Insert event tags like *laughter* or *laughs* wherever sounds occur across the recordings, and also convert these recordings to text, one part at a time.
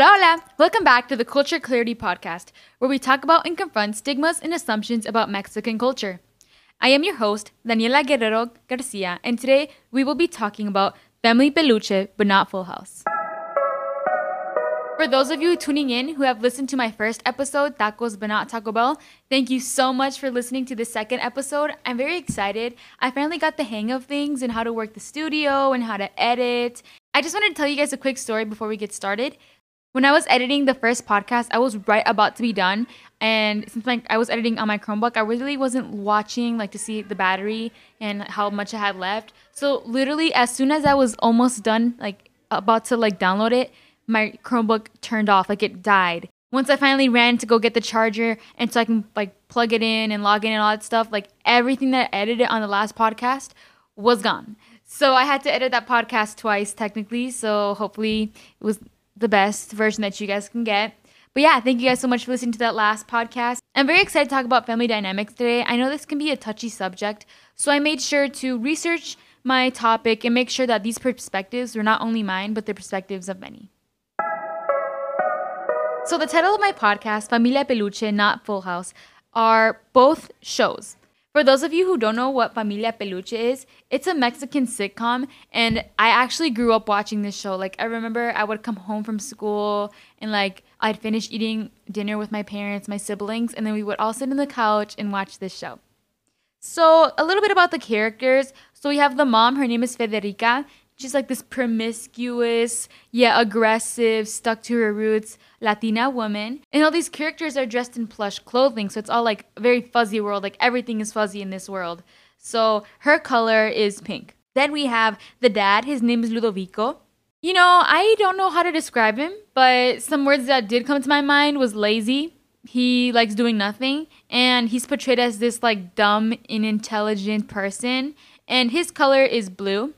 Hola, hola! Welcome back to the Culture Clarity Podcast, where we talk about and confront stigmas and assumptions about Mexican culture. I am your host, Daniela Guerrero Garcia, and today we will be talking about Family P Luche, but not Full House. For those of you tuning in who have listened to my first episode, Tacos But Not Taco Bell, thank you so much for listening to the second episode. I'm very excited. I finally got the hang of things and how to work the studio and how to edit. I just wanted to tell you guys a quick story before we get started. When I was editing the first podcast, I was right about to be done. And since like I was editing on my Chromebook, I really wasn't watching like to see the battery and how much I had left. So literally as soon as I was almost done, like about to like download it, my Chromebook turned off, like it died. Once I finally ran to go get the charger and so I can like plug it in and log in and all that stuff, like everything that I edited on the last podcast was gone. So I had to edit that podcast twice technically. So hopefully it was the best version that you guys can get. But yeah, thank you guys so much for listening to that last podcast. I'm very excited to talk about family dynamics today. I know this can be a touchy subject, so I made sure to research my topic and make sure that these perspectives were not only mine, but the perspectives of many. So, the title of my podcast, Familia P Luche, not Full House, are both shows. For those of you who don't know what Familia P Luche is, it's a Mexican sitcom, and I actually grew up watching this show. Like, I remember I would come home from school and, like, I'd finish eating dinner with my parents, my siblings, and then we would all sit on the couch and watch this show. So, a little bit about the characters. So, we have the mom, her name is Federica. She's like this promiscuous, yet aggressive, stuck to her roots Latina woman. And all these characters are dressed in plush clothing, so it's all like a very fuzzy world. Like everything is fuzzy in this world. So her color is pink. Then we have the dad. His name is Ludovico. You know, I don't know how to describe him, but some words that did come to my mind was lazy. He likes doing nothing, and he's portrayed as this like dumb, unintelligent person. And his color is blue.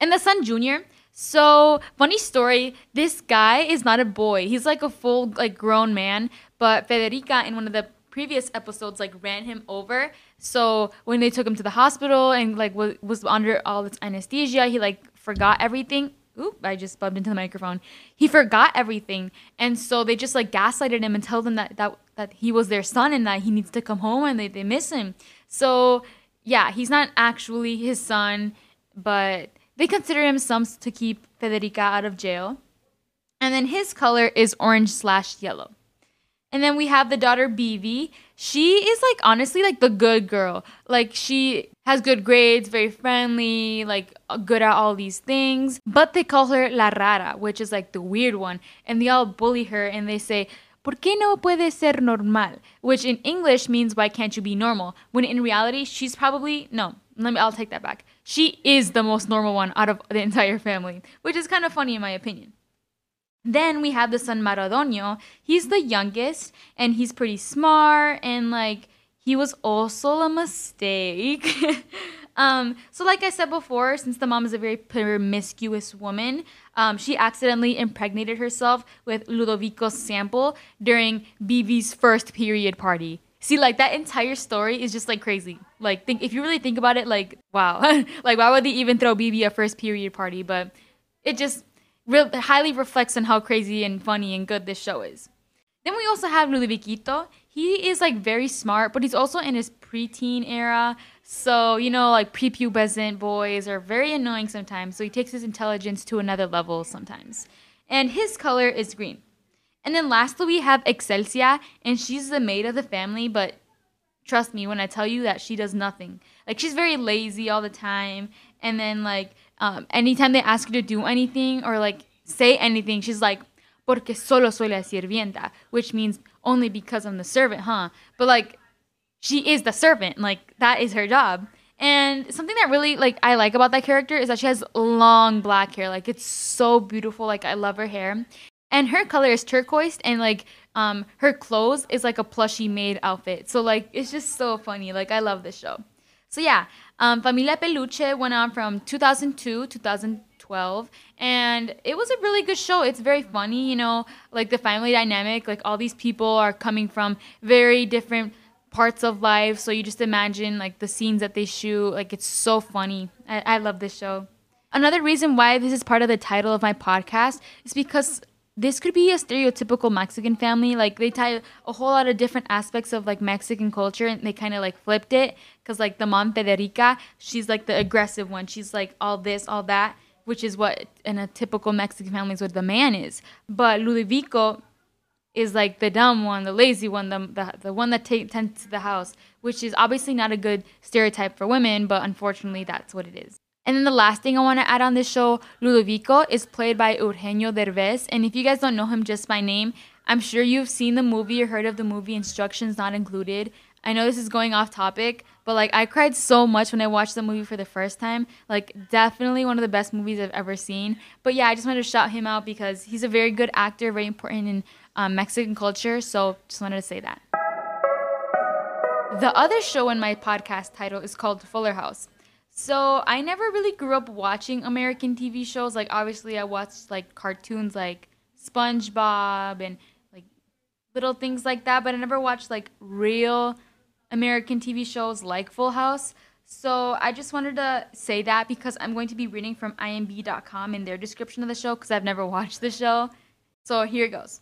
And the son Junior. So funny story. This guy is not a boy. He's like a full like grown man. But Federica in one of the previous episodes like ran him over. So when they took him to the hospital and like was, was under all this anesthesia, he like forgot everything. Oop, I just bumped into the microphone. He forgot everything. And so they just like gaslighted him and told him that that, that he was their son and that he needs to come home and they, they miss him. So yeah, he's not actually his son, but they consider him sums to keep Federica out of jail. And then his color is orange slash yellow. And then we have the daughter Bibi. She is like honestly like the good girl. Like she has good grades, very friendly, like good at all these things. But they call her La Rara, which is like the weird one. And they all bully her and they say, ¿Por qué no puede ser normal? Which in English means why can't you be normal? When in reality, she's probably no, let me I'll take that back. She is the most normal one out of the entire family, which is kind of funny in my opinion. Then we have the son Maradonio. He's the youngest and he's pretty smart and like he was also a mistake. *laughs* um, so like I said before, since the mom is a very promiscuous woman, um, she accidentally impregnated herself with Ludovico's sample during Bibi's first period party. See, like that entire story is just like crazy. Like, think if you really think about it, like, wow, *laughs* like why would they even throw Bibi a first period party? But it just re- highly reflects on how crazy and funny and good this show is. Then we also have Ludoviquito. He is like very smart, but he's also in his preteen era. So, you know, like prepubescent boys are very annoying sometimes. So he takes his intelligence to another level sometimes. And his color is green. And then lastly, we have Excelsia, and she's the maid of the family, but trust me when I tell you that she does nothing. Like, she's very lazy all the time. And then, like, um, anytime they ask her to do anything or, like, say anything, she's like, porque solo soy la sirvienta, which means only because I'm the servant, huh? But, like, she is the servant. Like, that is her job. And something that really like I like about that character is that she has long black hair. Like it's so beautiful. Like I love her hair and her color is turquoise and like um her clothes is like a plushy made outfit. So like it's just so funny. Like i love this show. So yeah um familia P Luche went on from 2002 2012 and it was a really good show. It's very funny you know like the family dynamic like all these people are coming from very different parts of life. So you just imagine like the scenes that they shoot. Like it's so funny. I, I love this show. Another reason why this is part of the title of my podcast is because this could be a stereotypical Mexican family. Like they tie a whole lot of different aspects of like Mexican culture and they kind of like flipped it because like the mom Federica, she's like the aggressive one. She's like all this, all that, which is what in a typical Mexican family is what the man is. But Ludovico is like the dumb one, the lazy one, the the, the one that t- tends to the house, which is obviously not a good stereotype for women, but unfortunately that's what it is. And then the last thing I want to add on this show, Ludovico is played by Eugenio Derbez. And if you guys don't know him just by name, I'm sure you've seen the movie or heard of the movie Instructions Not Included. I know this is going off topic, but like I cried so much when I watched the movie for the first time. Like definitely one of the best movies I've ever seen. But yeah, I just wanted to shout him out because he's a very good actor, very important in um, Mexican culture. So just wanted to say that. The other show in my podcast title is called Fuller House. So I never really grew up watching American TV shows. Like obviously I watched like cartoons like SpongeBob and like little things like that, but I never watched like real American TV shows like Full House. So I just wanted to say that because I'm going to be reading from IMDb.com in their description of the show because I've never *laughs* watched the show. So here it goes.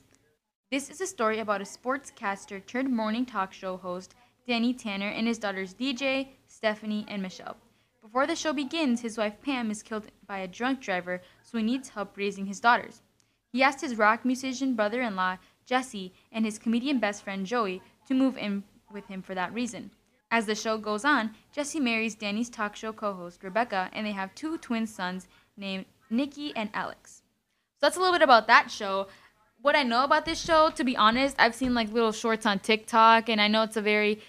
This is a story about a sportscaster turned morning talk show host, Danny Tanner, and his daughters DJ, Stephanie, and Michelle. Before the show begins, his wife Pam is killed by a drunk driver, so he needs help raising his daughters. He asked his rock musician brother in law, Jesse, and his comedian best friend Joey to move in with him for that reason. As the show goes on, Jesse marries Danny's talk show co host, Rebecca, and they have two twin sons named Nicky and Alex. So that's a little bit about that show. What I know about this show, to be honest, I've seen like little shorts on TikTok, and I know it's a very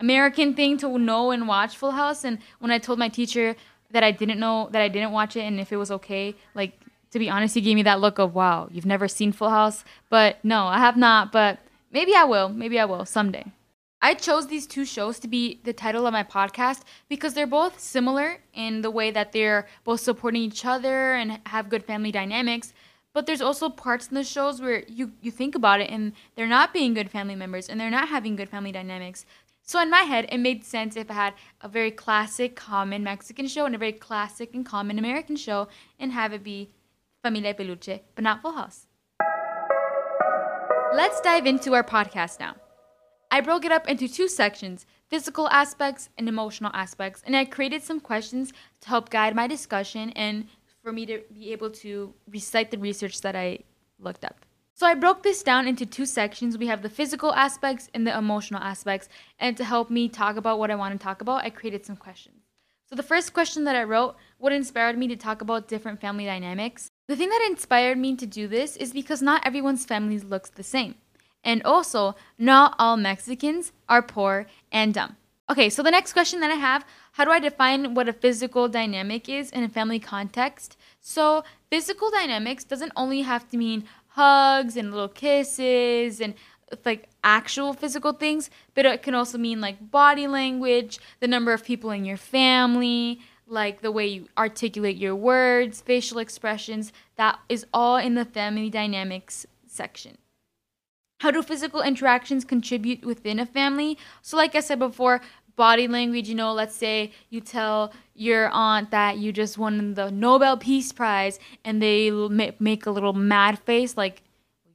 American thing to know and watch Full House. And when I told my teacher that I didn't know that I didn't watch it and if it was okay, like to be honest, he gave me that look of wow, you've never seen Full House. But no, I have not. But maybe I will. Maybe I will someday. I chose these two shows to be the title of my podcast because they're both similar in the way that they're both supporting each other and have good family dynamics. But there's also parts in the shows where you, you think about it and they're not being good family members and they're not having good family dynamics. So in my head, it made sense if I had a very classic, common Mexican show and a very classic and common American show, and have it be Familia P Luche, but not Full House. Let's dive into our podcast now. I broke it up into two sections physical aspects and emotional aspects, and I created some questions to help guide my discussion and for me to be able to recite the research that I looked up. So I broke this down into two sections. We have the physical aspects and the emotional aspects. And to help me talk about what I want to talk about, I created some questions. So the first question that I wrote, what inspired me to talk about different family dynamics? The thing that inspired me to do this is because not everyone's family looks the same. And also, not all Mexicans are poor and dumb. Okay, so the next question that I have how do I define what a physical dynamic is in a family context? So, physical dynamics doesn't only have to mean hugs and little kisses and like actual physical things, but it can also mean like body language, the number of people in your family, like the way you articulate your words, facial expressions. That is all in the family dynamics section. How do physical interactions contribute within a family? So, like I said before, body language, you know, let's say you tell your aunt that you just won the Nobel Peace Prize and they make a little mad face, like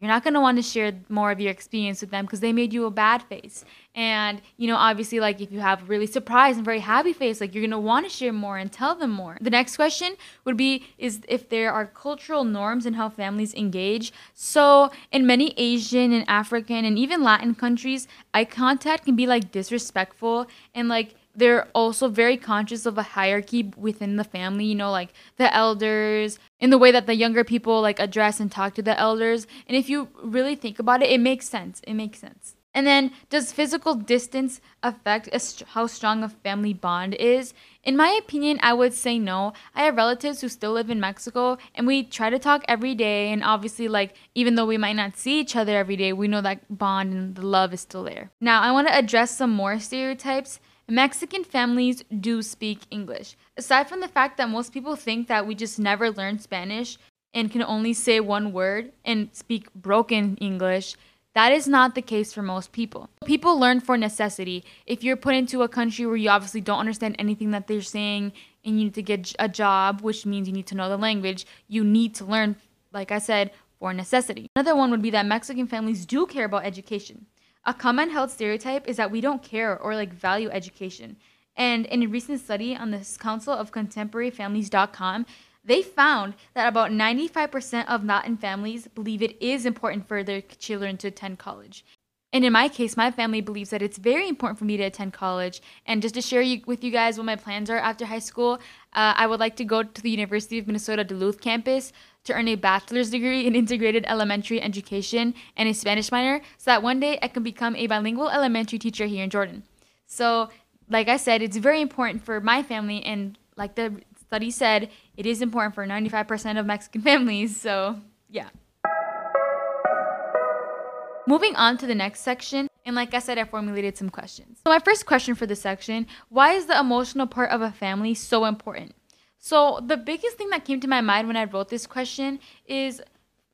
you're not going to want to share more of your experience with them because they made you a bad face. And, you know, obviously, like if you have a really surprised and very happy face, like you're going to want to share more and tell them more. The next question would be is if there are cultural norms in how families engage. So, in many Asian and African and even Latin countries, eye contact can be like disrespectful and like they're also very conscious of a hierarchy within the family, you know, like the elders, in the way that the younger people like address and talk to the elders. And if you really think about it, it makes sense. It makes sense. And then, does physical distance affect how strong a family bond is? In my opinion, I would say no. I have relatives who still live in Mexico, and we try to talk every day. And obviously, like, even though we might not see each other every day, we know that bond and the love is still there. Now, I want to address some more stereotypes Mexican families do speak English. Aside from the fact that most people think that we just never learn Spanish and can only say one word and speak broken English, that is not the case for most people. People learn for necessity. If you're put into a country where you obviously don't understand anything that they're saying and you need to get a job, which means you need to know the language, you need to learn, like I said, for necessity. Another one would be that Mexican families do care about education. A common held stereotype is that we don't care or like value education. And in a recent study on the Council of Contemporary Families.com, they found that about 95% of Latin families believe it is important for their children to attend college. And in my case, my family believes that it's very important for me to attend college. And just to share you, with you guys what my plans are after high school, uh, I would like to go to the University of Minnesota Duluth campus to earn a bachelor's degree in integrated elementary education and a Spanish minor so that one day I can become a bilingual elementary teacher here in Jordan. So, like I said, it's very important for my family, and like the study said, it is important for 95% of Mexican *laughs* families. So, yeah. Moving on to the next section, and like I said, I formulated some questions. So, my first question for this section why is the emotional part of a family so important? So, the biggest thing that came to my mind when I wrote this question is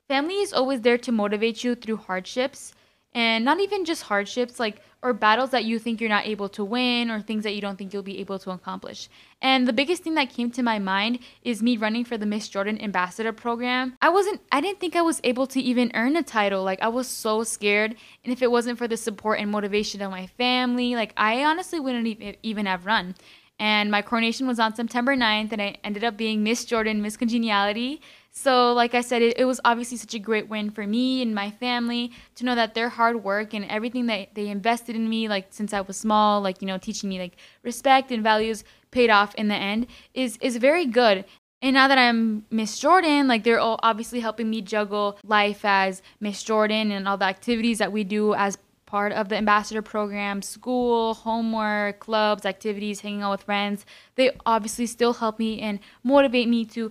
family is always there to motivate you through hardships and not even just hardships like or battles that you think you're not able to win or things that you don't think you'll be able to accomplish. And the biggest thing that came to my mind is me running for the Miss Jordan ambassador program. I wasn't I didn't think I was able to even earn a title. Like I was so scared and if it wasn't for the support and motivation of my family, like I honestly wouldn't even have run. And my coronation was on September 9th, and I ended up being Miss Jordan, Miss Congeniality. So, like I said, it, it, was obviously such a great win for me and my family to know that their hard work and everything that they invested in me, like since I was small, like, you know, teaching me like respect and values paid off in the end is, is very good. And now that I'm Miss Jordan, like they're all obviously helping me juggle life as Miss Jordan and all the activities that we do as part of the ambassador program, school, homework, clubs, activities, hanging out with friends. They obviously still help me and motivate me to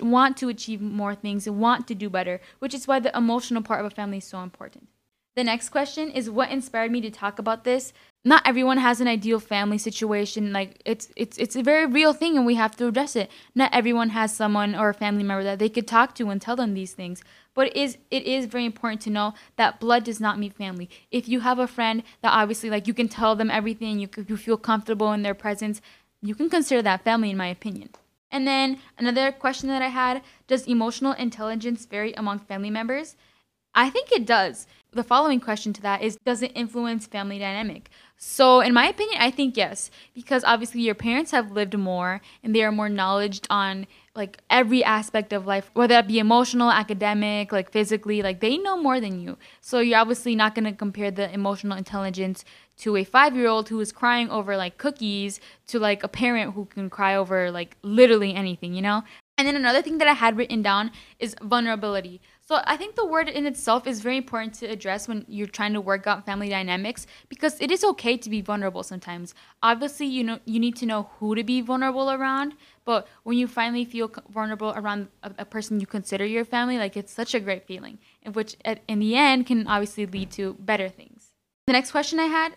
want to achieve more things and want to do better, which is why the emotional part of a family is so important. The next question is what inspired me to talk about this? Not everyone has an ideal family situation. Like it's it's it's a very real thing and we have to address it. Not everyone has someone or a family member that they could talk to and tell them these things. But it is it is very important to know that blood does not mean family. If you have a friend that obviously like you can tell them everything, you you feel comfortable in their presence, you can consider that family in my opinion. And then another question that I had, does emotional intelligence vary among family members? I think it does. The following question to that is Does it influence family dynamic? So, in my opinion, I think yes, because obviously your parents have lived more and they are more knowledgeable on like every aspect of life, whether that be emotional, academic, like physically, like they know more than you. So, you're obviously not going to compare the emotional intelligence to a five year old who is crying over like cookies to like a parent who can cry over like literally anything, you know? And then another thing that I had written down is vulnerability. So I think the word in itself is very important to address when you're trying to work out family dynamics because it is okay to be vulnerable sometimes. Obviously, you know you need to know who to be vulnerable around, but when you finally feel vulnerable around a, a person you consider your family, like it's such a great feeling, in which at, in the end can obviously lead to better things. The next question I had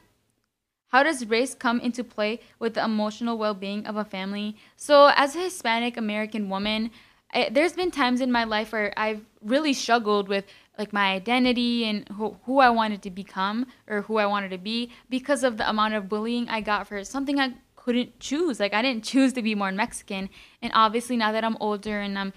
how does race come into play with the emotional well being of a family? So, as a Hispanic American woman, I, there's been times in my life where I've really struggled with like my identity and who, who I wanted to become or who I wanted to be because of the amount of bullying I got for something I couldn't choose. Like I didn't choose to be more Mexican. And obviously now that I'm older and I'm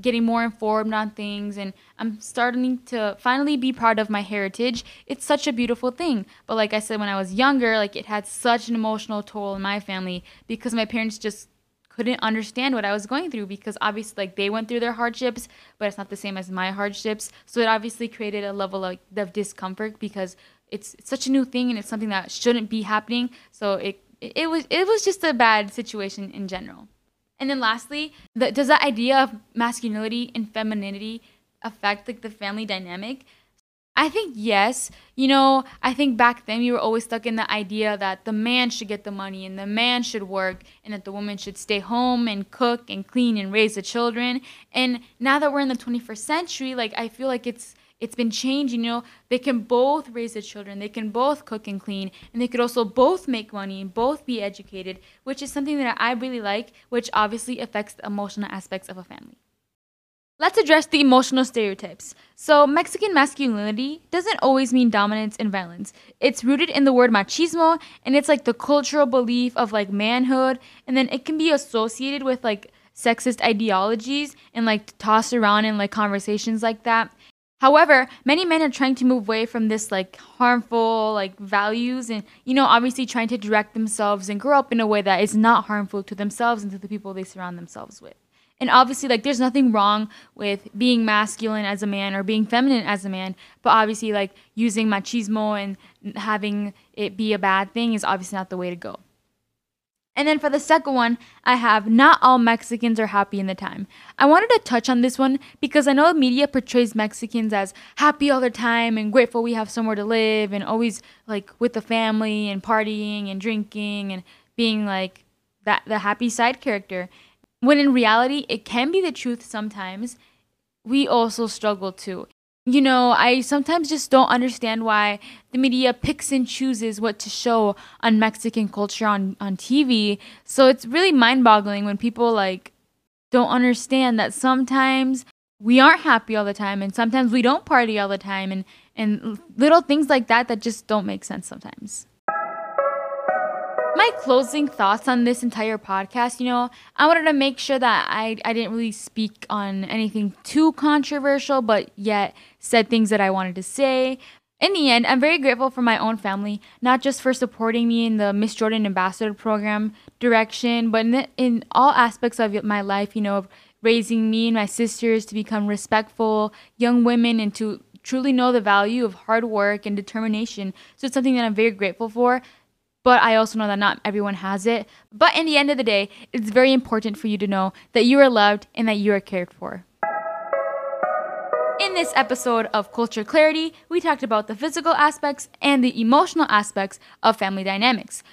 getting more informed on things and I'm starting to finally be proud of my heritage. It's such a beautiful thing. But like I said when I was younger, like it had such an emotional toll in my family because my parents just couldn't understand what I was going through because obviously like they went through their hardships, but it's not the same as my hardships. So it obviously created a level of, of discomfort because it's, such a new thing and it's something that shouldn't be happening. So it it was it was just a bad situation in general. And then lastly, the, does that idea of masculinity and femininity affect like the family dynamic? I think yes. You know, I think back then we were always stuck in the idea that the man should get the money and the man should work and that the woman should stay home and cook and clean and raise the children. And now that we're in the 21st century, like I feel like it's it's been changing you know they can both raise the children they can both cook and clean and they could also both make money and both be educated which is something that i really like which obviously affects the emotional aspects of a family Let's address the emotional stereotypes. So, Mexican masculinity doesn't always mean dominance and violence. It's rooted in the word machismo, and it's like the cultural belief of like manhood, and then it can be associated with like sexist ideologies and like tossed around in like conversations like that. However, many men are trying to move away from this like harmful like values and you know obviously trying to direct themselves and grow up in a way that is not harmful to themselves and to the people they surround themselves with. And obviously like there's nothing wrong with being masculine as a man or being feminine as a man, but obviously like using machismo and having it be a bad thing is obviously not the way to go. And then for the second one, I have Not All Mexicans Are Happy in the Time. I wanted to touch on this one because I know the media portrays Mexicans as happy all the time and grateful we have somewhere to live and always like with the family and partying and drinking and being like that the happy side character. When in reality, it can be the truth sometimes. We also struggle too you know, I sometimes just don't understand why the media picks and chooses what to show on Mexican culture on, on TV. So it's really mind boggling when people like don't understand that sometimes we aren't happy all the time and sometimes we don't party all the time and, and little things like that that just don't make sense sometimes my closing thoughts on this entire podcast, you know, I wanted to make sure that I, I didn't really speak on anything too controversial, but yet said things that I wanted to say. In the end, I'm very grateful for my own family, not just for supporting me in the Miss Jordan Ambassador Program direction, but in, the, in all aspects of my life, you know, raising me and my sisters to become respectful young women and to truly know the value of hard work and determination. So it's something that I'm very grateful for but I also know that not everyone has it. But in the end of the day, it's very important for you to know that you are loved and that you are cared for. In this episode of Culture Clarity, we talked about the physical aspects and the emotional aspects of family dynamics.